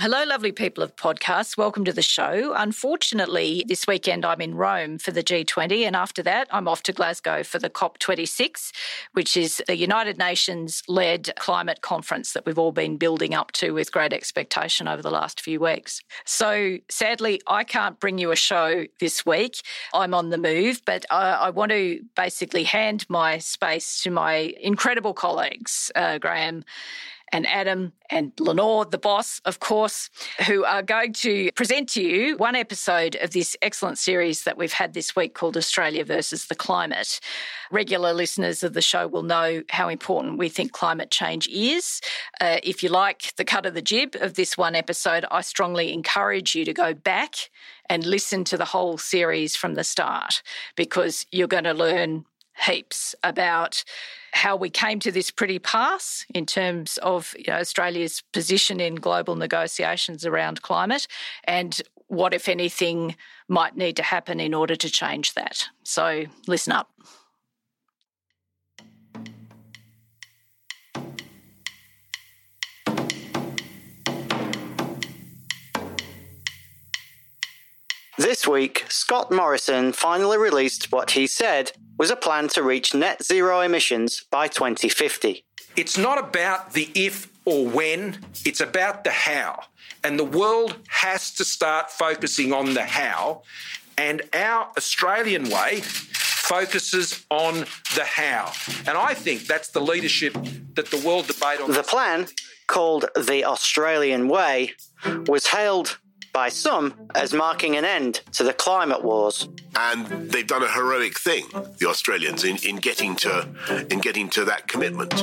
Hello, lovely people of podcasts. Welcome to the show. Unfortunately, this weekend I'm in Rome for the G20, and after that, I'm off to Glasgow for the COP26, which is the United Nations led climate conference that we've all been building up to with great expectation over the last few weeks. So, sadly, I can't bring you a show this week. I'm on the move, but I, I want to basically hand my space to my incredible colleagues, uh, Graham and Adam and Lenore, the boss, of course, who are going to present to you one episode of this excellent series that we've had this week called Australia versus the Climate. Regular listeners of the show will know how important we think climate change is. Uh, if you like the cut of the jib of this one episode, I strongly encourage you to go back and listen to the whole series from the start because you're going to learn heaps about how we came to this pretty pass in terms of you know, Australia's position in global negotiations around climate and what, if anything, might need to happen in order to change that. So listen up. This week, Scott Morrison finally released what he said was a plan to reach net zero emissions by 2050. It's not about the if or when, it's about the how. And the world has to start focusing on the how. And our Australian way focuses on the how. And I think that's the leadership that the world debate on. The plan, called the Australian Way, was hailed by some as marking an end to the climate wars. And they've done a heroic thing, the Australians, in, in getting to in getting to that commitment.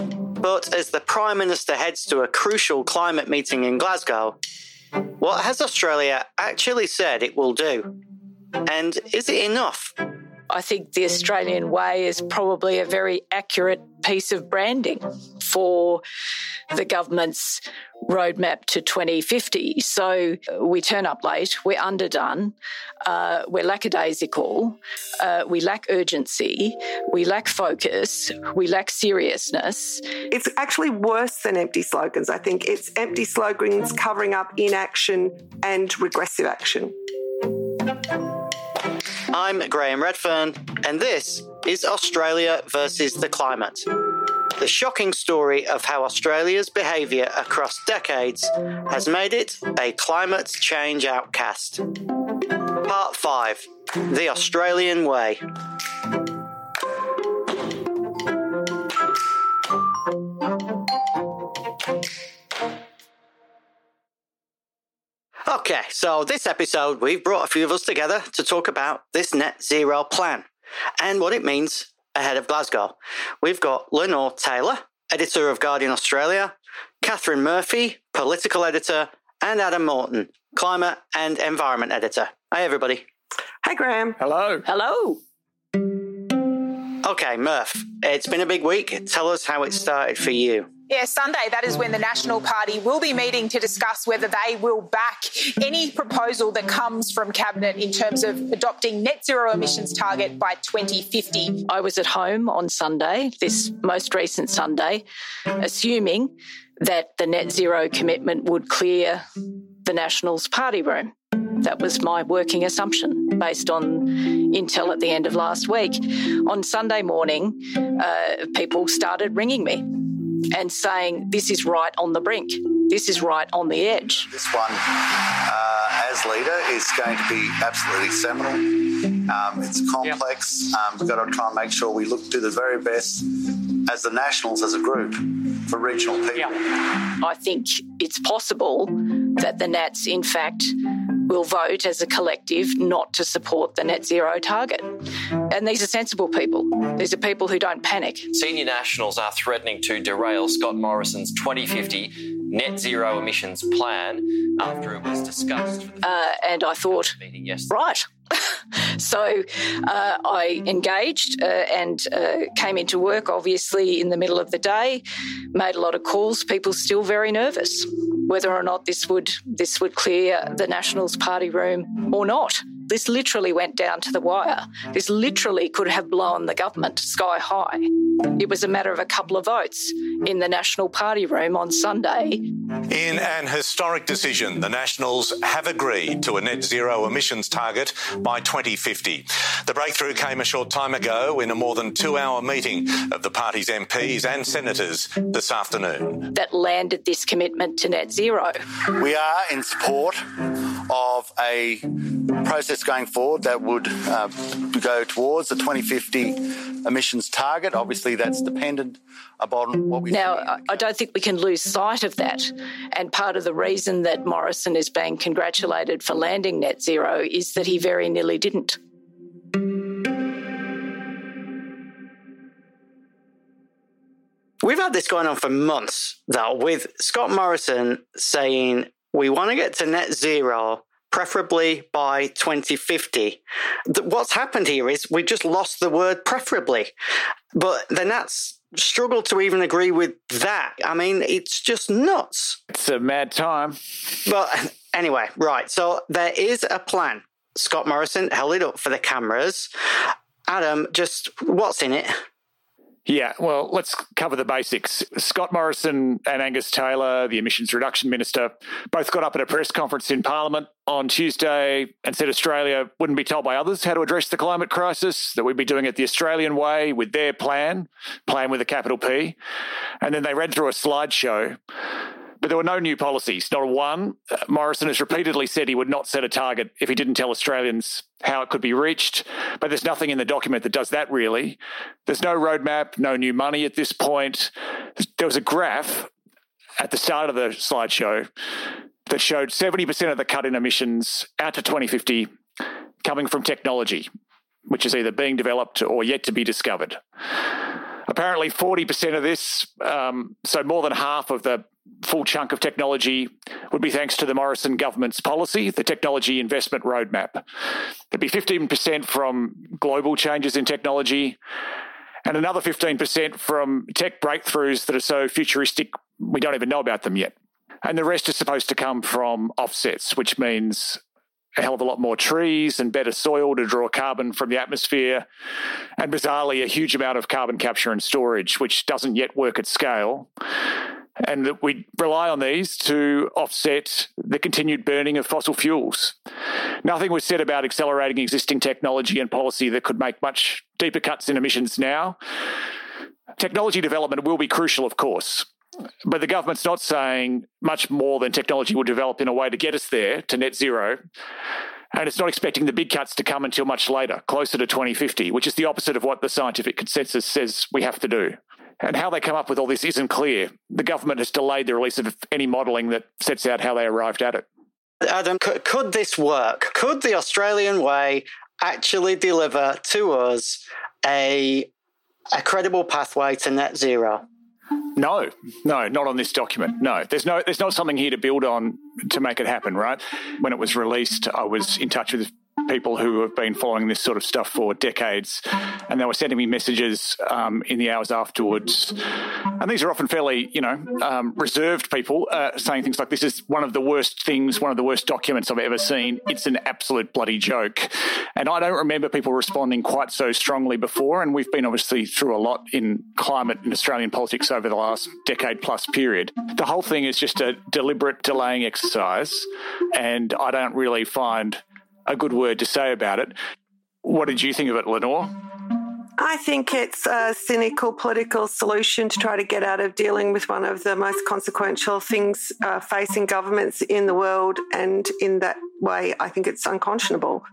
But as the Prime Minister heads to a crucial climate meeting in Glasgow, what has Australia actually said it will do? And is it enough? I think the Australian way is probably a very accurate piece of branding for the government's roadmap to 2050. So we turn up late, we're underdone, uh, we're lackadaisical, uh, we lack urgency, we lack focus, we lack seriousness. It's actually worse than empty slogans. I think it's empty slogans covering up inaction and regressive action. I'm Graham Readfearn, and this is Australia versus the climate. The shocking story of how Australia's behaviour across decades has made it a climate change outcast. Part 5 The Australian Way. Okay, so this episode, we've brought a few of us together to talk about this net zero plan and what it means ahead of Glasgow. We've got Lenore Taylor, editor of Guardian Australia, Katharine Murphy, political editor, and Adam Morton, climate and environment editor. Hi, everybody. Hi, Graham. Hello. Hello. Okay, Murph, it's been a big week. Tell us how it started for you. Yeah, Sunday, that is when the National Party will be meeting to discuss whether they will back any proposal that comes from Cabinet in terms of adopting net zero emissions target by 2050. I was at home on Sunday, this most recent Sunday, assuming that the net zero commitment would clear the Nationals party room. That was my working assumption based on intel at the end of last week. On Sunday morning, uh, people started ringing me and saying, This is right on the brink. This is right on the edge. This one, uh, as leader, is going to be absolutely seminal. Um, it's complex. Yep. Um, we've got to try and make sure we look do the very best as the Nationals as a group for regional people. Yep. I think it's possible that the Nats, in fact, will vote as a collective not to support the net zero target. And these are sensible people. These are people who don't panic. Senior nationals are threatening to derail Scott Morrison's 2050 net zero emissions plan after it was discussed. Uh, and I thought, right. so uh, I engaged uh, and uh, came into work, obviously, in the middle of the day, made a lot of calls. People still very nervous whether or not this would this would clear the Nationals party room or not. This literally went down to the wire. This literally could have blown the government sky high. It was a matter of a couple of votes in the National Party room on Sunday. In an historic decision, the Nationals have agreed to a net zero emissions target by 2050. The breakthrough came a short time ago in a more than two hour meeting of the party's MPs and senators this afternoon. That landed this commitment to net zero. We are in support of a process going forward that would uh, go towards the 2050 emissions target. Obviously, that's dependent upon what we. Do. Now, I don't think we can lose sight of that. And part of the reason that Morrison is being congratulated for landing net zero is that he very nearly didn't. We've had this going on for months, though, with Scott Morrison saying we want to get to net zero preferably by 2050. What's happened here is we just lost the word preferably. But then Nats struggle to even agree with that. I mean, it's just nuts. It's a mad time. But anyway, right. So there is a plan. Scott Morrison held it up for the cameras. Adam, just what's in it? Yeah, well, let's cover the basics. Scott Morrison and Angus Taylor, the emissions reduction minister, both got up at a press conference in Parliament on Tuesday and said Australia wouldn't be told by others how to address the climate crisis, that we'd be doing it the Australian way with their plan, plan with a capital P. And then they read through a slideshow but there were no new policies, not one. Uh, Morrison has repeatedly said he would not set a target if he didn't tell Australians how it could be reached. But there's nothing in the document that does that really. There's no roadmap, no new money at this point. There was a graph at the start of the slideshow that showed 70% of the cut in emissions out to 2050 coming from technology, which is either being developed or yet to be discovered. Apparently, 40% of this, um, so more than half of the full chunk of technology would be thanks to the Morrison government's policy, the Technology Investment Roadmap. There'd be 15% from global changes in technology and another 15% from tech breakthroughs that are so futuristic we don't even know about them yet. And the rest is supposed to come from offsets, which means a hell of a lot more trees and better soil to draw carbon from the atmosphere, and bizarrely, a huge amount of carbon capture and storage, which doesn't yet work at scale and that we rely on these to offset the continued burning of fossil fuels. Nothing was said about accelerating existing technology and policy that could make much deeper cuts in emissions now. Technology development will be crucial, of course, but the government's not saying much more than technology will develop in a way to get us there to net zero. And it's not expecting the big cuts to come until much later, closer to 2050, which is the opposite of what the scientific consensus says we have to do. And how they come up with all this isn't clear. The government has delayed the release of any modelling that sets out how they arrived at it. Adam, could, could this work? Could the Australian way actually deliver to us a, a credible pathway to net zero? No, no, not on this document. No, there's no, there's not something here to build on to make it happen. Right? When it was released, I was in touch with people who have been following this sort of stuff for decades, and they were sending me messages um, in the hours afterwards. And these are often fairly, you know, um, reserved people uh, saying things like, "This is one of the worst things, one of the worst documents I've ever seen. It's an absolute bloody joke." And I don't remember people responding quite so strongly before. And we've been obviously through a lot in climate and Australian politics over the last decade plus period. The whole thing is just a deliberate delaying exercise, and I don't really find a good word to say about it. What did you think of it, Lenore? I think it's a cynical political solution to try to get out of dealing with one of the most consequential things uh, facing governments in the world. And in that way, I think it's unconscionable.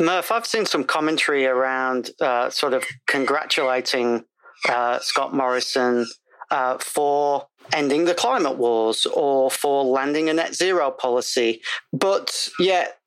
Murph, I've seen some commentary around uh, sort of congratulating uh, Scott Morrison uh, for ending the climate wars or for landing a net zero policy. But yet,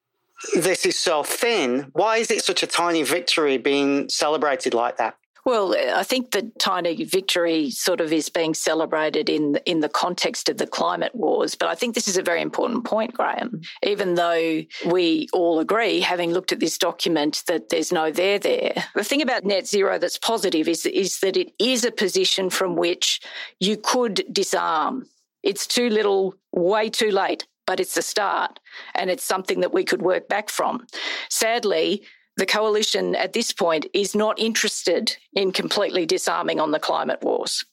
this is so thin. Why is it such a tiny victory being celebrated like that? Well, I think the tiny victory sort of is being celebrated in in the context of the climate wars. But I think this is a very important point, Graham. Mm-hmm. Even though we all agree, having looked at this document, that there's no there there. The thing about net zero that's positive is is that it is a position from which you could disarm. It's too little, way too late but it's a start and it's something that we could work back from. Sadly, the coalition at this point is not interested in completely disarming on the climate wars.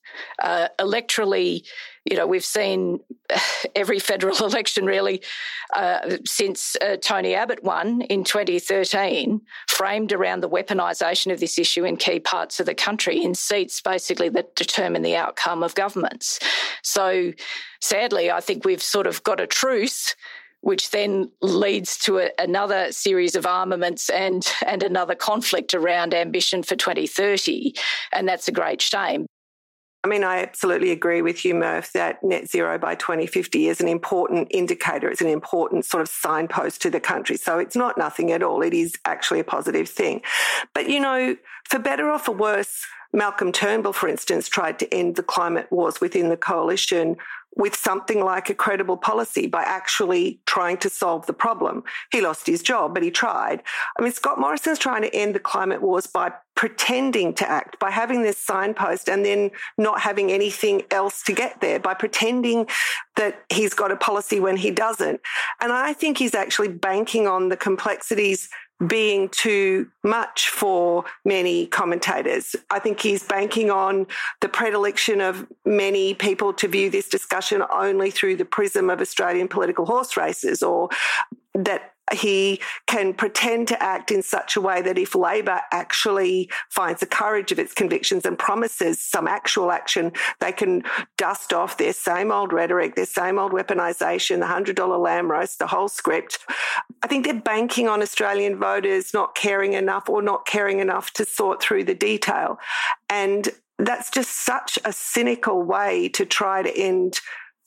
Uh, electorally, you know, we've seen every federal election really uh, since uh, Tony Abbott won in 2013, framed around the weaponisation of this issue in key parts of the country in seats basically that determine the outcome of governments. So sadly, I think we've sort of got a truce which then leads to a, another series of armaments and, and another conflict around ambition for 2030. And that's a great shame. I mean, I absolutely agree with you, Murph, that net zero by 2050 is an important indicator. It's an important sort of signpost to the country. So it's not nothing at all. It is actually a positive thing. But, you know, for better or for worse, Malcolm Turnbull, for instance, tried to end the climate wars within the coalition with something like a credible policy by actually trying to solve the problem. He lost his job, but he tried. I mean, Scott Morrison's trying to end the climate wars by pretending to act, by having this signpost and then not having anything else to get there, by pretending that he's got a policy when he doesn't. And I think he's actually banking on the complexities being too much for many commentators. I think he's banking on the predilection of many people to view this discussion only through the prism of Australian political horse races or that he can pretend to act in such a way that if Labor actually finds the courage of its convictions and promises some actual action, they can dust off their same old rhetoric, their same old weaponisation, the $100 lamb roast, the whole script. I think they're banking on Australian voters not caring enough or not caring enough to sort through the detail. And that's just such a cynical way to try to end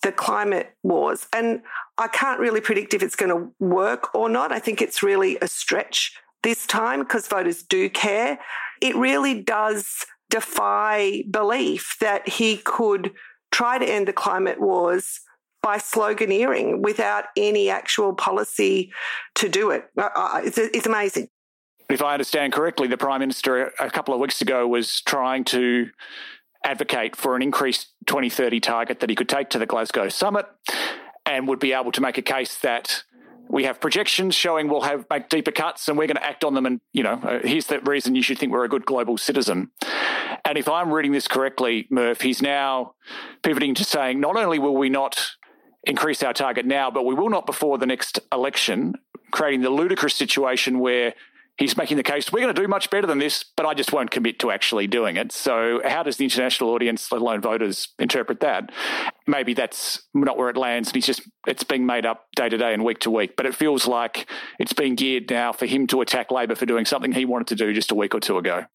the climate wars. And I can't really predict if it's going to work or not. I think it's really a stretch this time because voters do care. It really does defy belief that he could try to end the climate wars by sloganeering without any actual policy to do it. It's, amazing. If I understand correctly, the Prime Minister a couple of weeks ago was trying to advocate for an increased 2030 target that he could take to the Glasgow summit and would be able to make a case that we have projections showing we'll have make deeper cuts and we're going to act on them and you know uh, here's the reason you should think we're a good global citizen. And if i'm reading this correctly murph he's now pivoting to saying not only will we not increase our target now but we will not before the next election creating the ludicrous situation where he's making the case we're going to do much better than this, but I just won't commit to actually doing it. So, how does the international audience, let alone voters, interpret that? Maybe that's not where it lands, and he's just it's being made up day to day and week to week. But it feels like it's being geared now for him to attack Labor for doing something he wanted to do just a week or two ago.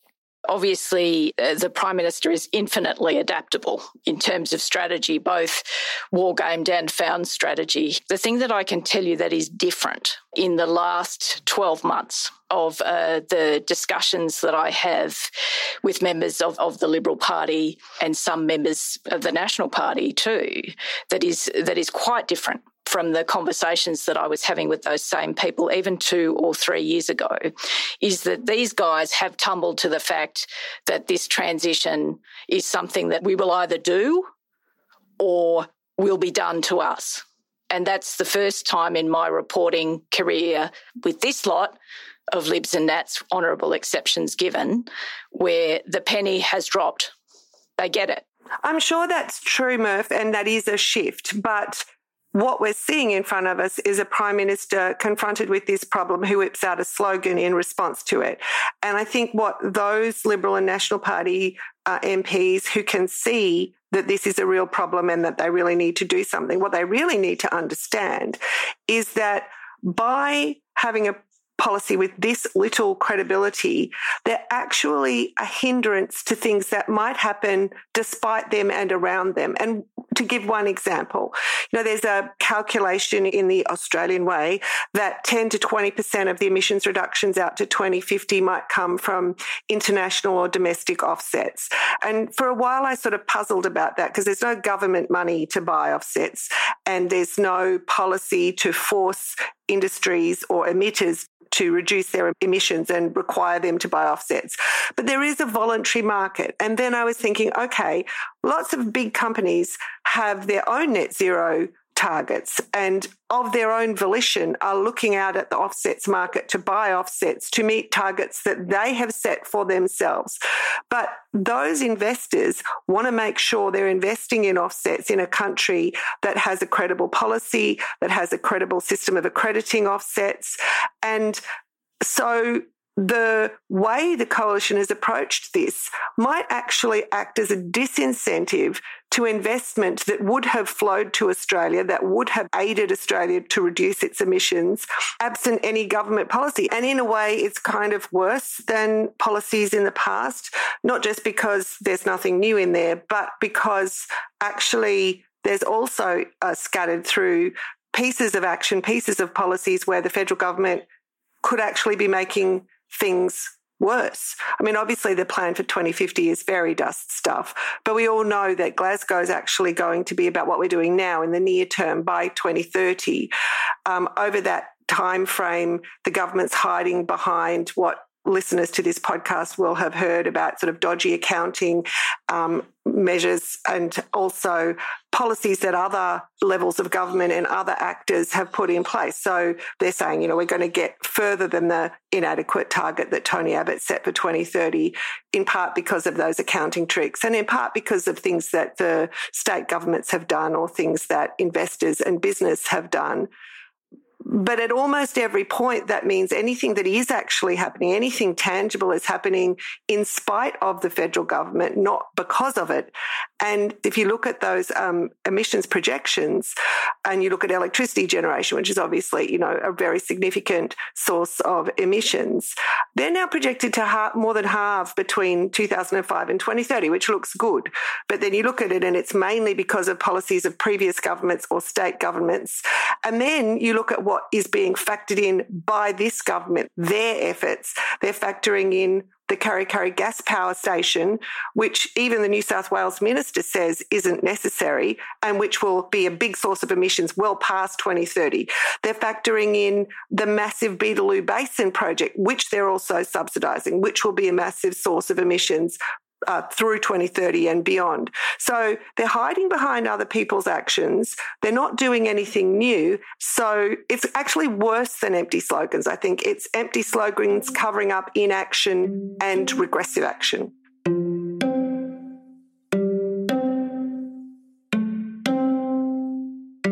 Obviously, uh, the Prime Minister is infinitely adaptable in terms of strategy, both war gamed and found strategy. The thing that I can tell you that is different in the last 12 months of uh, the discussions that I have with members of, of the Liberal Party and some members of the National Party too, that is that is quite different from the conversations that I was having with those same people, even two or three years ago, is that these guys have tumbled to the fact that this transition is something that we will either do or will be done to us. And that's the first time in my reporting career with this lot of Libs and Nats, honourable exceptions given, where the penny has dropped. They get it. I'm sure that's true, Murph, and that is a shift. But what we're seeing in front of us is a prime minister confronted with this problem who whips out a slogan in response to it. And I think what those Liberal and National Party uh, MPs who can see that this is a real problem and that they really need to do something, what they really need to understand is that by having a policy with this little credibility, they're actually a hindrance to things that might happen despite them and around them. And to give one example, you know, there's a calculation in the Australian way that 10 to 20% of the emissions reductions out to 2050 might come from international or domestic offsets. And for a while, I sort of puzzled about that because there's no government money to buy offsets and there's no policy to force industries or emitters to reduce their emissions and require them to buy offsets. But there is a voluntary market. And then I was thinking, okay, lots of big companies have their own net zero targets and of their own volition are looking out at the offsets market to buy offsets to meet targets that they have set for themselves. But those investors want to make sure they're investing in offsets in a country that has a credible policy, that has a credible system of accrediting offsets. And so the way the coalition has approached this might actually act as a disincentive to investment that would have flowed to Australia, that would have aided Australia to reduce its emissions, absent any government policy. And in a way, it's kind of worse than policies in the past, not just because there's nothing new in there, but because actually there's also uh, scattered through pieces of action, pieces of policies where the federal government could actually be making things worse. I mean, obviously, the plan for 2050 is fairy dust stuff, but we all know that Glasgow is actually going to be about what we're doing now in the near term by 2030. Um, over that time frame, the government's hiding behind what listeners to this podcast will have heard about sort of dodgy accounting um, measures and also policies that other levels of government and other actors have put in place. So they're saying, you know, we're going to get further than the inadequate target that Tony Abbott set for 2030, in part because of those accounting tricks and in part because of things that the state governments have done or things that investors and business have done. But at almost every point, that means anything that is actually happening, anything tangible is happening in spite of the federal government, not because of it. And if you look at those um, emissions projections and you look at electricity generation, which is obviously, you know, a very significant source of emissions, they're now projected to ha- more than halve between 2005 and 2030, which looks good. But then you look at it and it's mainly because of policies of previous governments or state governments. And then you look at what what is being factored in by this government, their efforts. They're factoring in the Kurri Kurri gas power station, which even the New South Wales minister says isn't necessary and which will be a big source of emissions well past 2030. They're factoring in the massive Beetaloo Basin project, which they're also subsidising, which will be a massive source of emissions uh, through 2030 and beyond. So they're hiding behind other people's actions. They're not doing anything new. So it's actually worse than empty slogans. I think it's empty slogans covering up inaction and regressive action.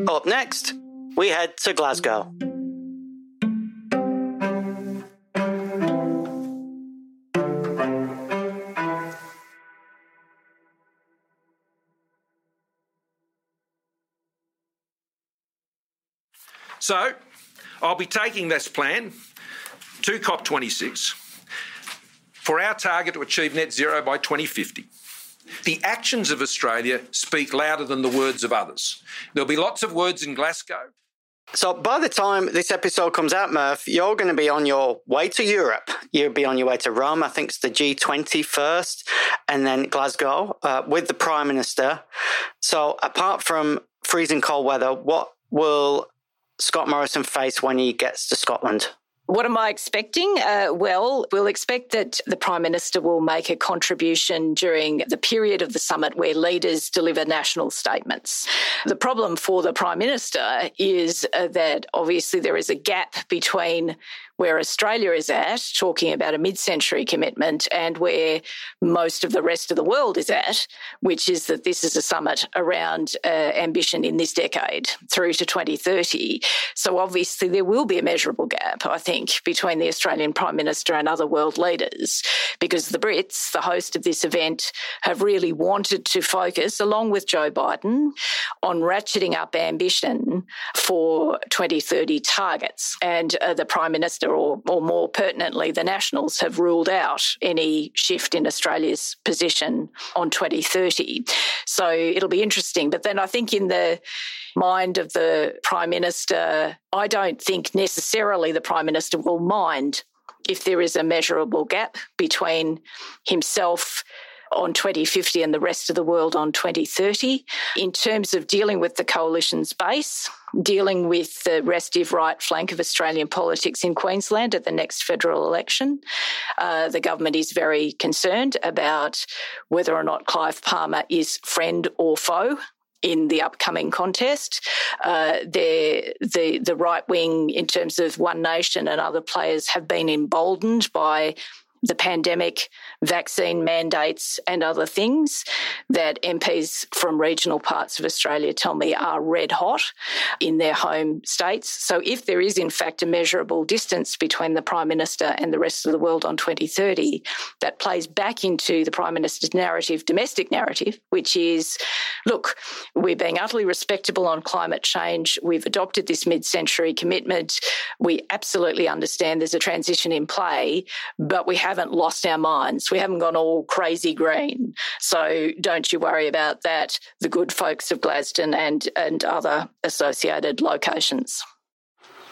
Up next, we head to Glasgow. So I'll be taking this plan to COP26 for our target to achieve net zero by 2050. The actions of Australia speak louder than the words of others. There'll be lots of words in Glasgow. So by the time this episode comes out, Murph, you're going to be on your way to Europe. You'll be on your way to Rome. I think it's the G20 first, and then Glasgow uh, with the Prime Minister. So apart from freezing cold weather, what will Scott Morrison face when he gets to Scotland? What am I expecting? Uh, well, we'll expect that the Prime Minister will make a contribution during the period of the summit where leaders deliver national statements. The problem for the Prime Minister is uh, that obviously there is a gap between where Australia is at, talking about a mid century commitment, and where most of the rest of the world is at, which is that this is a summit around uh, ambition in this decade through to 2030. So obviously there will be a measurable gap, I think, between the Australian Prime Minister and other world leaders, because the Brits, the host of this event, have really wanted to focus, along with Joe Biden, on ratcheting up ambition for 2030 targets. And uh, the Prime Minister or, or more pertinently, the Nationals have ruled out any shift in Australia's position on 2030. So it'll be interesting. But then I think in the mind of the Prime Minister, I don't think necessarily the Prime Minister will mind if there is a measurable gap between himself on 2050 and the rest of the world on 2030. In terms of dealing with the coalition's base, dealing with the restive right flank of Australian politics in Queensland at the next federal election, uh, the government is very concerned about whether or not Clive Palmer is friend or foe in the upcoming contest. Uh, the the right wing, in terms of One Nation and other players, have been emboldened by the pandemic, vaccine mandates, and other things that MPs from regional parts of Australia tell me are red hot in their home states. So, if there is in fact a measurable distance between the Prime Minister and the rest of the world on 2030, that plays back into the Prime Minister's narrative, domestic narrative, which is look, we're being utterly respectable on climate change. We've adopted this mid century commitment. We absolutely understand there's a transition in play, but we have haven't lost our minds. We haven't gone all crazy green. So don't you worry about that. The good folks of Gladstone and, and other associated locations.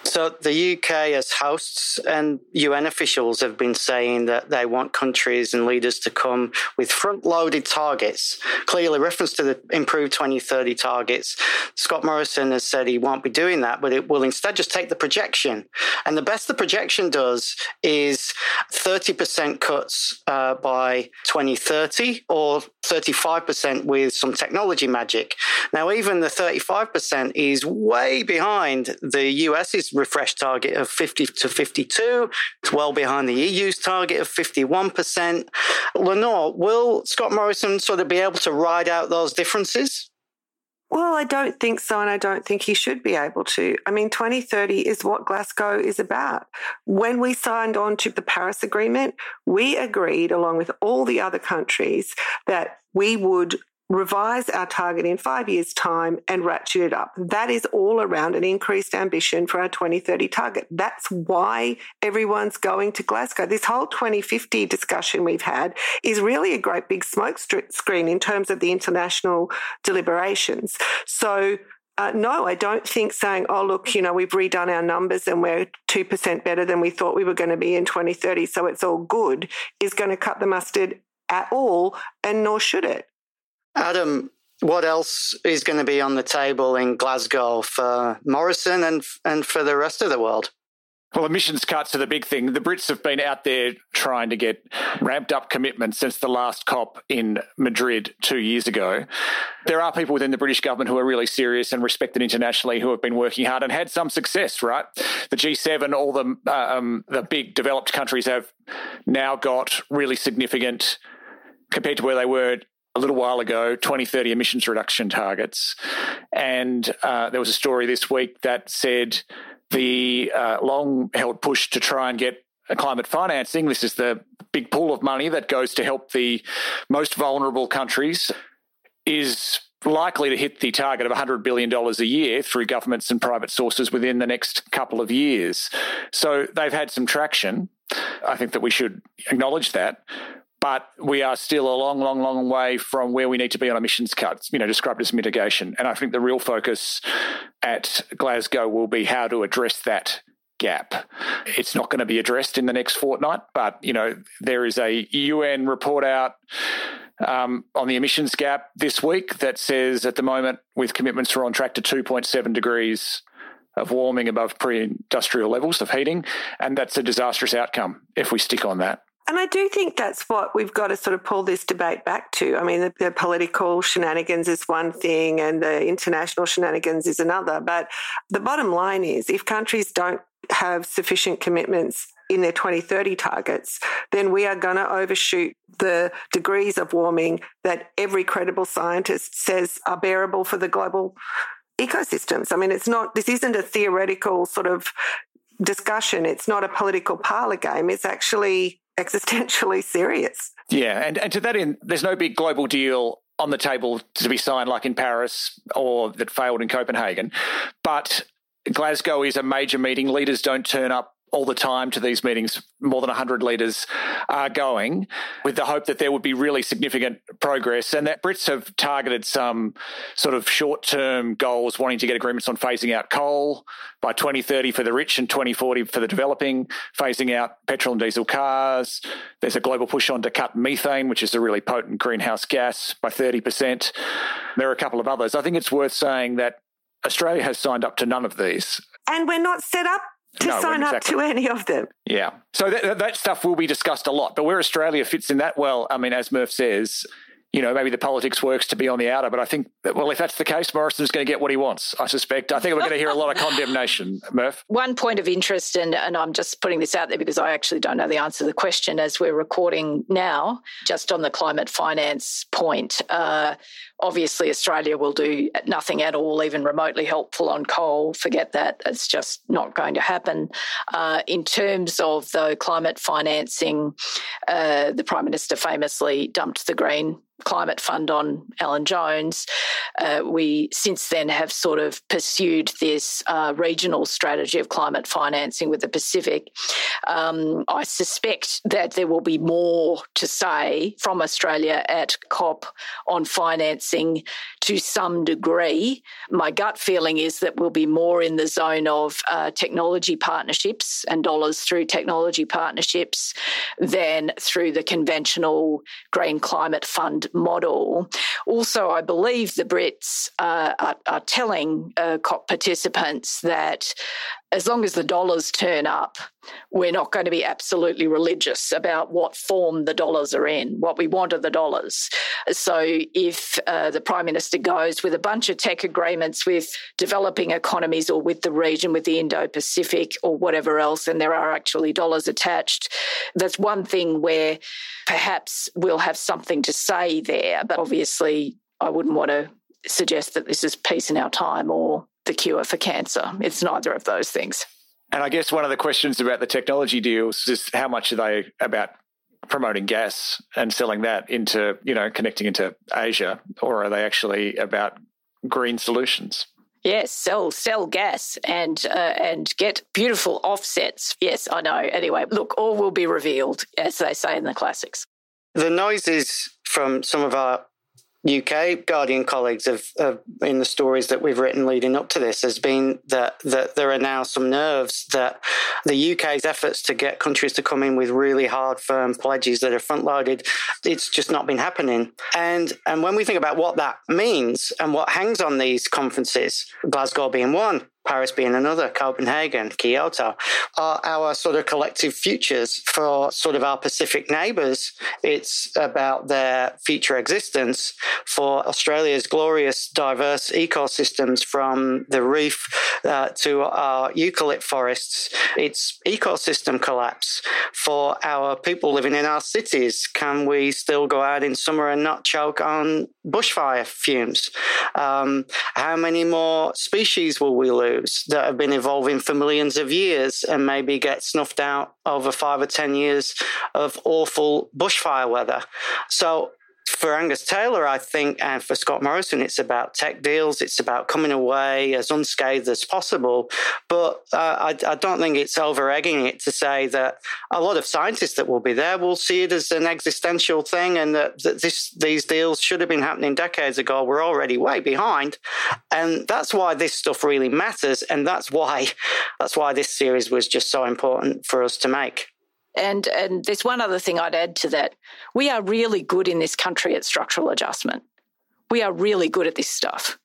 So the UK, as hosts and UN officials, have been saying that they want countries and leaders to come with front-loaded targets. Clearly, reference to the improved 2030 targets. Scott Morrison has said he won't be doing that, but it will instead just take the projection. And the best the projection does is 30% cuts uh, by 2030, or 35% with some technology magic. Now, even the 35% is way behind the US's refreshed target of 50 to 52. It's well behind the EU's target of 51%. Lenore, will Scott Morrison sort of be able to ride out those differences? Well, I don't think so, and I don't think he should be able to. I mean, 2030 is what Glasgow is about. When we signed on to the Paris Agreement, we agreed, along with all the other countries, that we would revise our target in five years' time and ratchet it up. That is all around an increased ambition for our 2030 target. That's why everyone's going to Glasgow. This whole 2050 discussion we've had is really a great big smoke screen in terms of the international deliberations. So uh, no, I don't think saying, oh, look, you know, we've redone our numbers and we're 2% better than we thought we were going to be in 2030, so it's all good, is going to cut the mustard at all, and nor should it. Adam, what else is going to be on the table in Glasgow for Morrison and and for the rest of the world? Well, emissions cuts are the big thing. The Brits have been out there trying to get ramped up commitments since the last COP in Madrid two years ago. There are people within the British government who are really serious and respected internationally who have been working hard and had some success, right? The G7, all the, um, the big developed countries have now got really significant, compared to where they were a little while ago 2030 emissions reduction targets. And uh, there was a story this week that said the uh, long held push to try and get climate financing, this is the big pool of money that goes to help the most vulnerable countries, is likely to hit the target of $100 billion a year through governments and private sources within the next couple of years. So they've had some traction. I think that we should acknowledge that but we are still a long, long, long way from where we need to be on emissions cuts, you know, described as mitigation. And I think the real focus at Glasgow will be how to address that gap. It's not going to be addressed in the next fortnight, but, you know, there is a UN report out um, on the emissions gap this week that says at the moment, with commitments, we're on track to 2.7 degrees of warming above pre industrial levels of heating. And that's a disastrous outcome if we stick on that. And I do think that's what we've got to sort of pull this debate back to. I mean, the, the, political shenanigans is one thing and the international shenanigans is another. But the bottom line is if countries don't have sufficient commitments in their 2030 targets, then we are going to overshoot the degrees of warming that every credible scientist says are bearable for the global ecosystems. I mean, it's not, this isn't a theoretical sort of discussion. It's not a political parlor game. It's actually existentially serious. Yeah, and, and to that end, there's no big global deal on the table to be signed like in Paris or that failed in Copenhagen. But Glasgow is a major meeting. Leaders don't turn up all the time to these meetings. More than 100 leaders are going with the hope that there would be really significant progress and that Brits have targeted some sort of short term goals, wanting to get agreements on phasing out coal by 2030 for the rich and 2040 for the developing, phasing out petrol and diesel cars. There's a global push on to cut methane, which is a really potent greenhouse gas, by 30%. There are a couple of others. I think it's worth saying that Australia has signed up to none of these. And we're not set up to no, sign exactly. up to any of them. Yeah. So that, that stuff will be discussed a lot. But where Australia fits in that, well, I mean, as Murph says, you know, maybe the politics works to be on the outer. But I think, well, if that's the case, Morrison's going to get what he wants, I suspect. I think we're going to hear a lot of condemnation, Murph. One point of interest, and, and I'm just putting this out there because I actually don't know the answer to the question as we're recording now, just on the climate finance point. Uh, obviously, Australia will do nothing at all, even remotely helpful on coal. Forget that. It's just not going to happen. Uh, in terms of the climate financing, uh, the Prime Minister famously dumped the Green Climate Fund on Alan Jones. Uh, we since then have sort of pursued this uh, regional strategy of climate financing with the Pacific. Um, I suspect that there will be more to say from Australia at COP on financing to some degree. My gut feeling is that we'll be more in the zone of uh, technology partnerships and dollars through technology partnerships than through the conventional Green Climate Fund model. Also, I believe the Brits uh, are, are, telling uh, COP participants that as long as the dollars turn up, we're not going to be absolutely religious about what form the dollars are in. What we want are the dollars. So if uh, the Prime Minister goes with a bunch of tech agreements with developing economies or with the region, with the Indo Pacific or whatever else, and there are actually dollars attached, that's one thing where perhaps we'll have something to say there. But obviously, I wouldn't want to suggest that this is peace in our time or the cure for cancer. It's neither of those things. And I guess one of the questions about the technology deals is how much are they about promoting gas and selling that into, you know, connecting into Asia, or are they actually about green solutions? Yes, sell sell gas and uh, and get beautiful offsets. Yes, I know. Anyway, look, all will be revealed, as they say in the classics. The noises from some of our UK Guardian colleagues have, have, in the stories that we've written leading up to this has been that that there are now some nerves that the UK's efforts to get countries to come in with really hard, firm pledges that are front loaded, it's just not been happening. And and when we think about what that means and what hangs on these conferences, Glasgow being one, Paris being another, Copenhagen, Kyoto, are our sort of collective futures for sort of our Pacific neighbours. It's about their future existence for Australia's glorious, diverse ecosystems from the reef uh, to our eucalypt forests. It's ecosystem collapse for our people living in our cities. Can we still go out in summer and not choke on bushfire fumes? Um, how many more species will we lose? That have been evolving for millions of years and maybe get snuffed out over five or 10 years of awful bushfire weather. So for Angus Taylor, I think, and for Scott Morrison, it's about tech deals. It's about coming away as unscathed as possible. But uh, I, I, don't think it's over egging it to say that a lot of scientists that will be there will see it as an existential thing, and that, that this, these deals should have been happening decades ago. We're already way behind, and that's why this stuff really matters, and that's why that's why this series was just so important for us to make. And and there's one other thing I'd add to that. We are really good in this country at structural adjustment. We are really good at this stuff.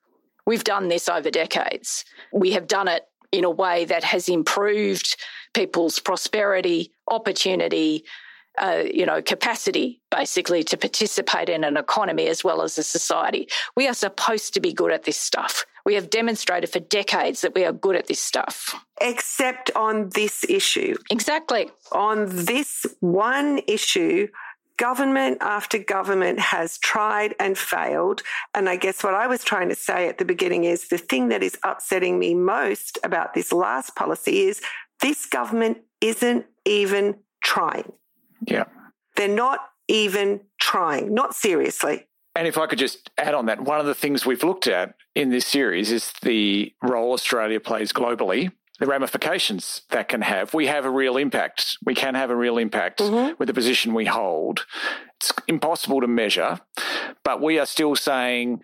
We've done this over decades. We have done it in a way that has improved people's prosperity, opportunity, uh, you know, capacity basically to participate in an economy as well as a society. We are supposed to be good at this stuff. We have demonstrated for decades that we are good at this stuff. Except on this issue. Exactly. On this one issue, government after government has tried and failed. And I guess what I was trying to say at the beginning is the thing that is upsetting me most about this last policy is this government isn't even trying. Yeah. They're not even trying, not seriously. And if I could just add on that, one of the things we've looked at in this series is the role Australia plays globally, the ramifications that can have. We have a real impact. We can have a real impact mm-hmm. with the position we hold. It's impossible to measure, but we are still saying,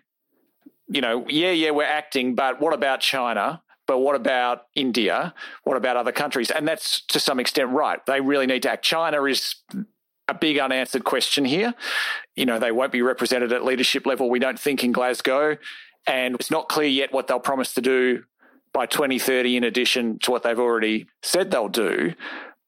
you know, yeah, yeah, we're acting, but what about China? But what about India? What about other countries? And that's to some extent right. They really need to act. China is a big unanswered question here. You know, they won't be represented at leadership level, we don't think, in Glasgow. And it's not clear yet what they'll promise to do by 2030, in addition to what they've already said they'll do.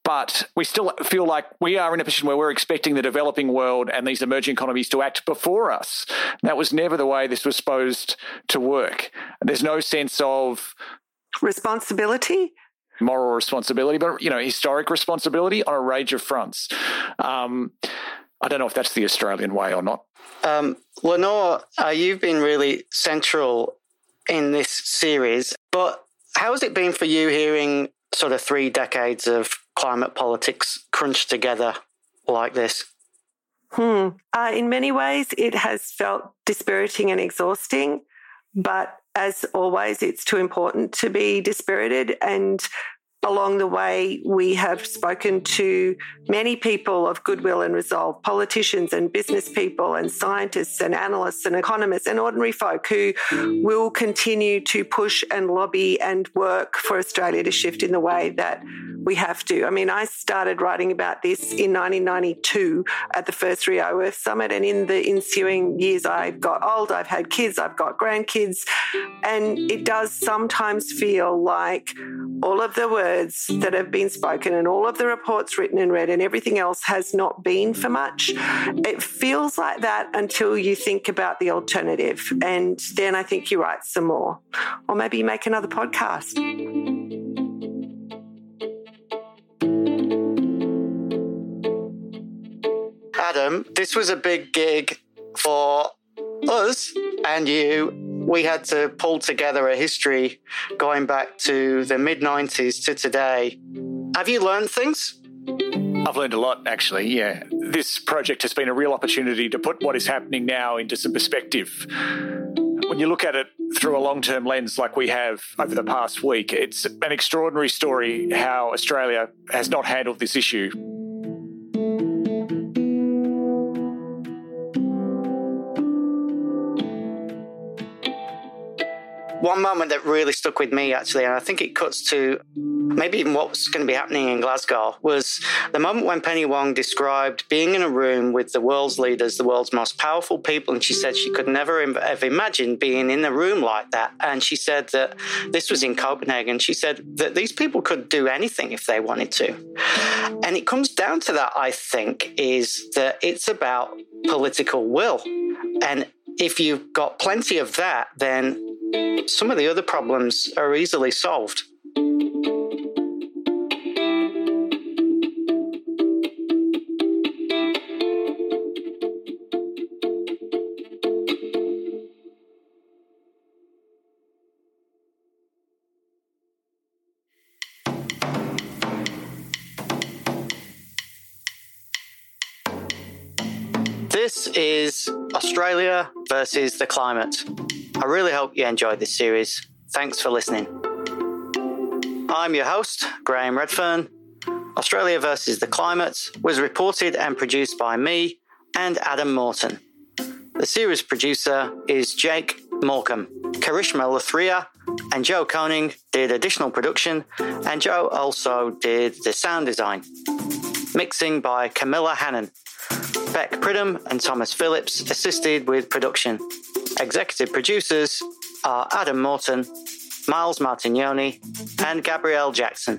But we still feel like we are in a position where we're expecting the developing world and these emerging economies to act before us. That was never the way this was supposed to work. There's no sense of responsibility moral responsibility, but you know, historic responsibility on a range of fronts. Um, I don't know if that's the Australian way or not. Um, Lenore, uh, you've been really central in this series, but how has it been for you hearing sort of three decades of climate politics crunched together like this? Hmm. Uh, in many ways, it has felt dispiriting and exhausting, but as always, it's too important to be dispirited. And along the way, we have spoken to many people of goodwill and resolve, politicians and business people and scientists and analysts and economists and ordinary folk who will continue to push and lobby and work for Australia to shift in the way that we have to. I mean, I started writing about this in 1992 at the first Rio Earth Summit, and in the ensuing years, I've got old, I've had kids, I've got grandkids, and it does sometimes feel like all of the words that have been spoken and all of the reports written and read and everything else has not been for much. It feels like that until you think about the alternative, and then I think you write some more, or maybe you make another podcast. Adam, this was a big gig for us and you. We had to pull together a history going back to the mid 90s to today. Have you learned things? I've learned a lot, actually. Yeah. This project has been a real opportunity to put what is happening now into some perspective. When you look at it through a long term lens like we have over the past week, it's an extraordinary story how Australia has not handled this issue. One moment that really stuck with me actually, and I think it cuts to maybe even what's going to be happening in Glasgow, was the moment when Penny Wong described being in a room with the world's leaders, the world's most powerful people, and she said she could never have imagined being in a room like that. And she said that this was in Copenhagen. She said that these people could do anything if they wanted to. And it comes down to that, I think, is that it's about political will. And if you've got plenty of that, then some of the other problems are easily solved. This is Australia versus the climate. I really hope you enjoyed this series. Thanks for listening. I'm your host, Graham Readfearn. Australia versus the Climate was reported and produced by me and Adam Morton. The series producer is Jake Morecambe. Karishma Luthria and Joe Koning did additional production, and Joe also did the sound design. Mixing by Camilla Hannon. Beck Pridham and Thomas Phillips assisted with production. Executive producers are Adam Morton, Miles Martignoni, and Gabrielle Jackson.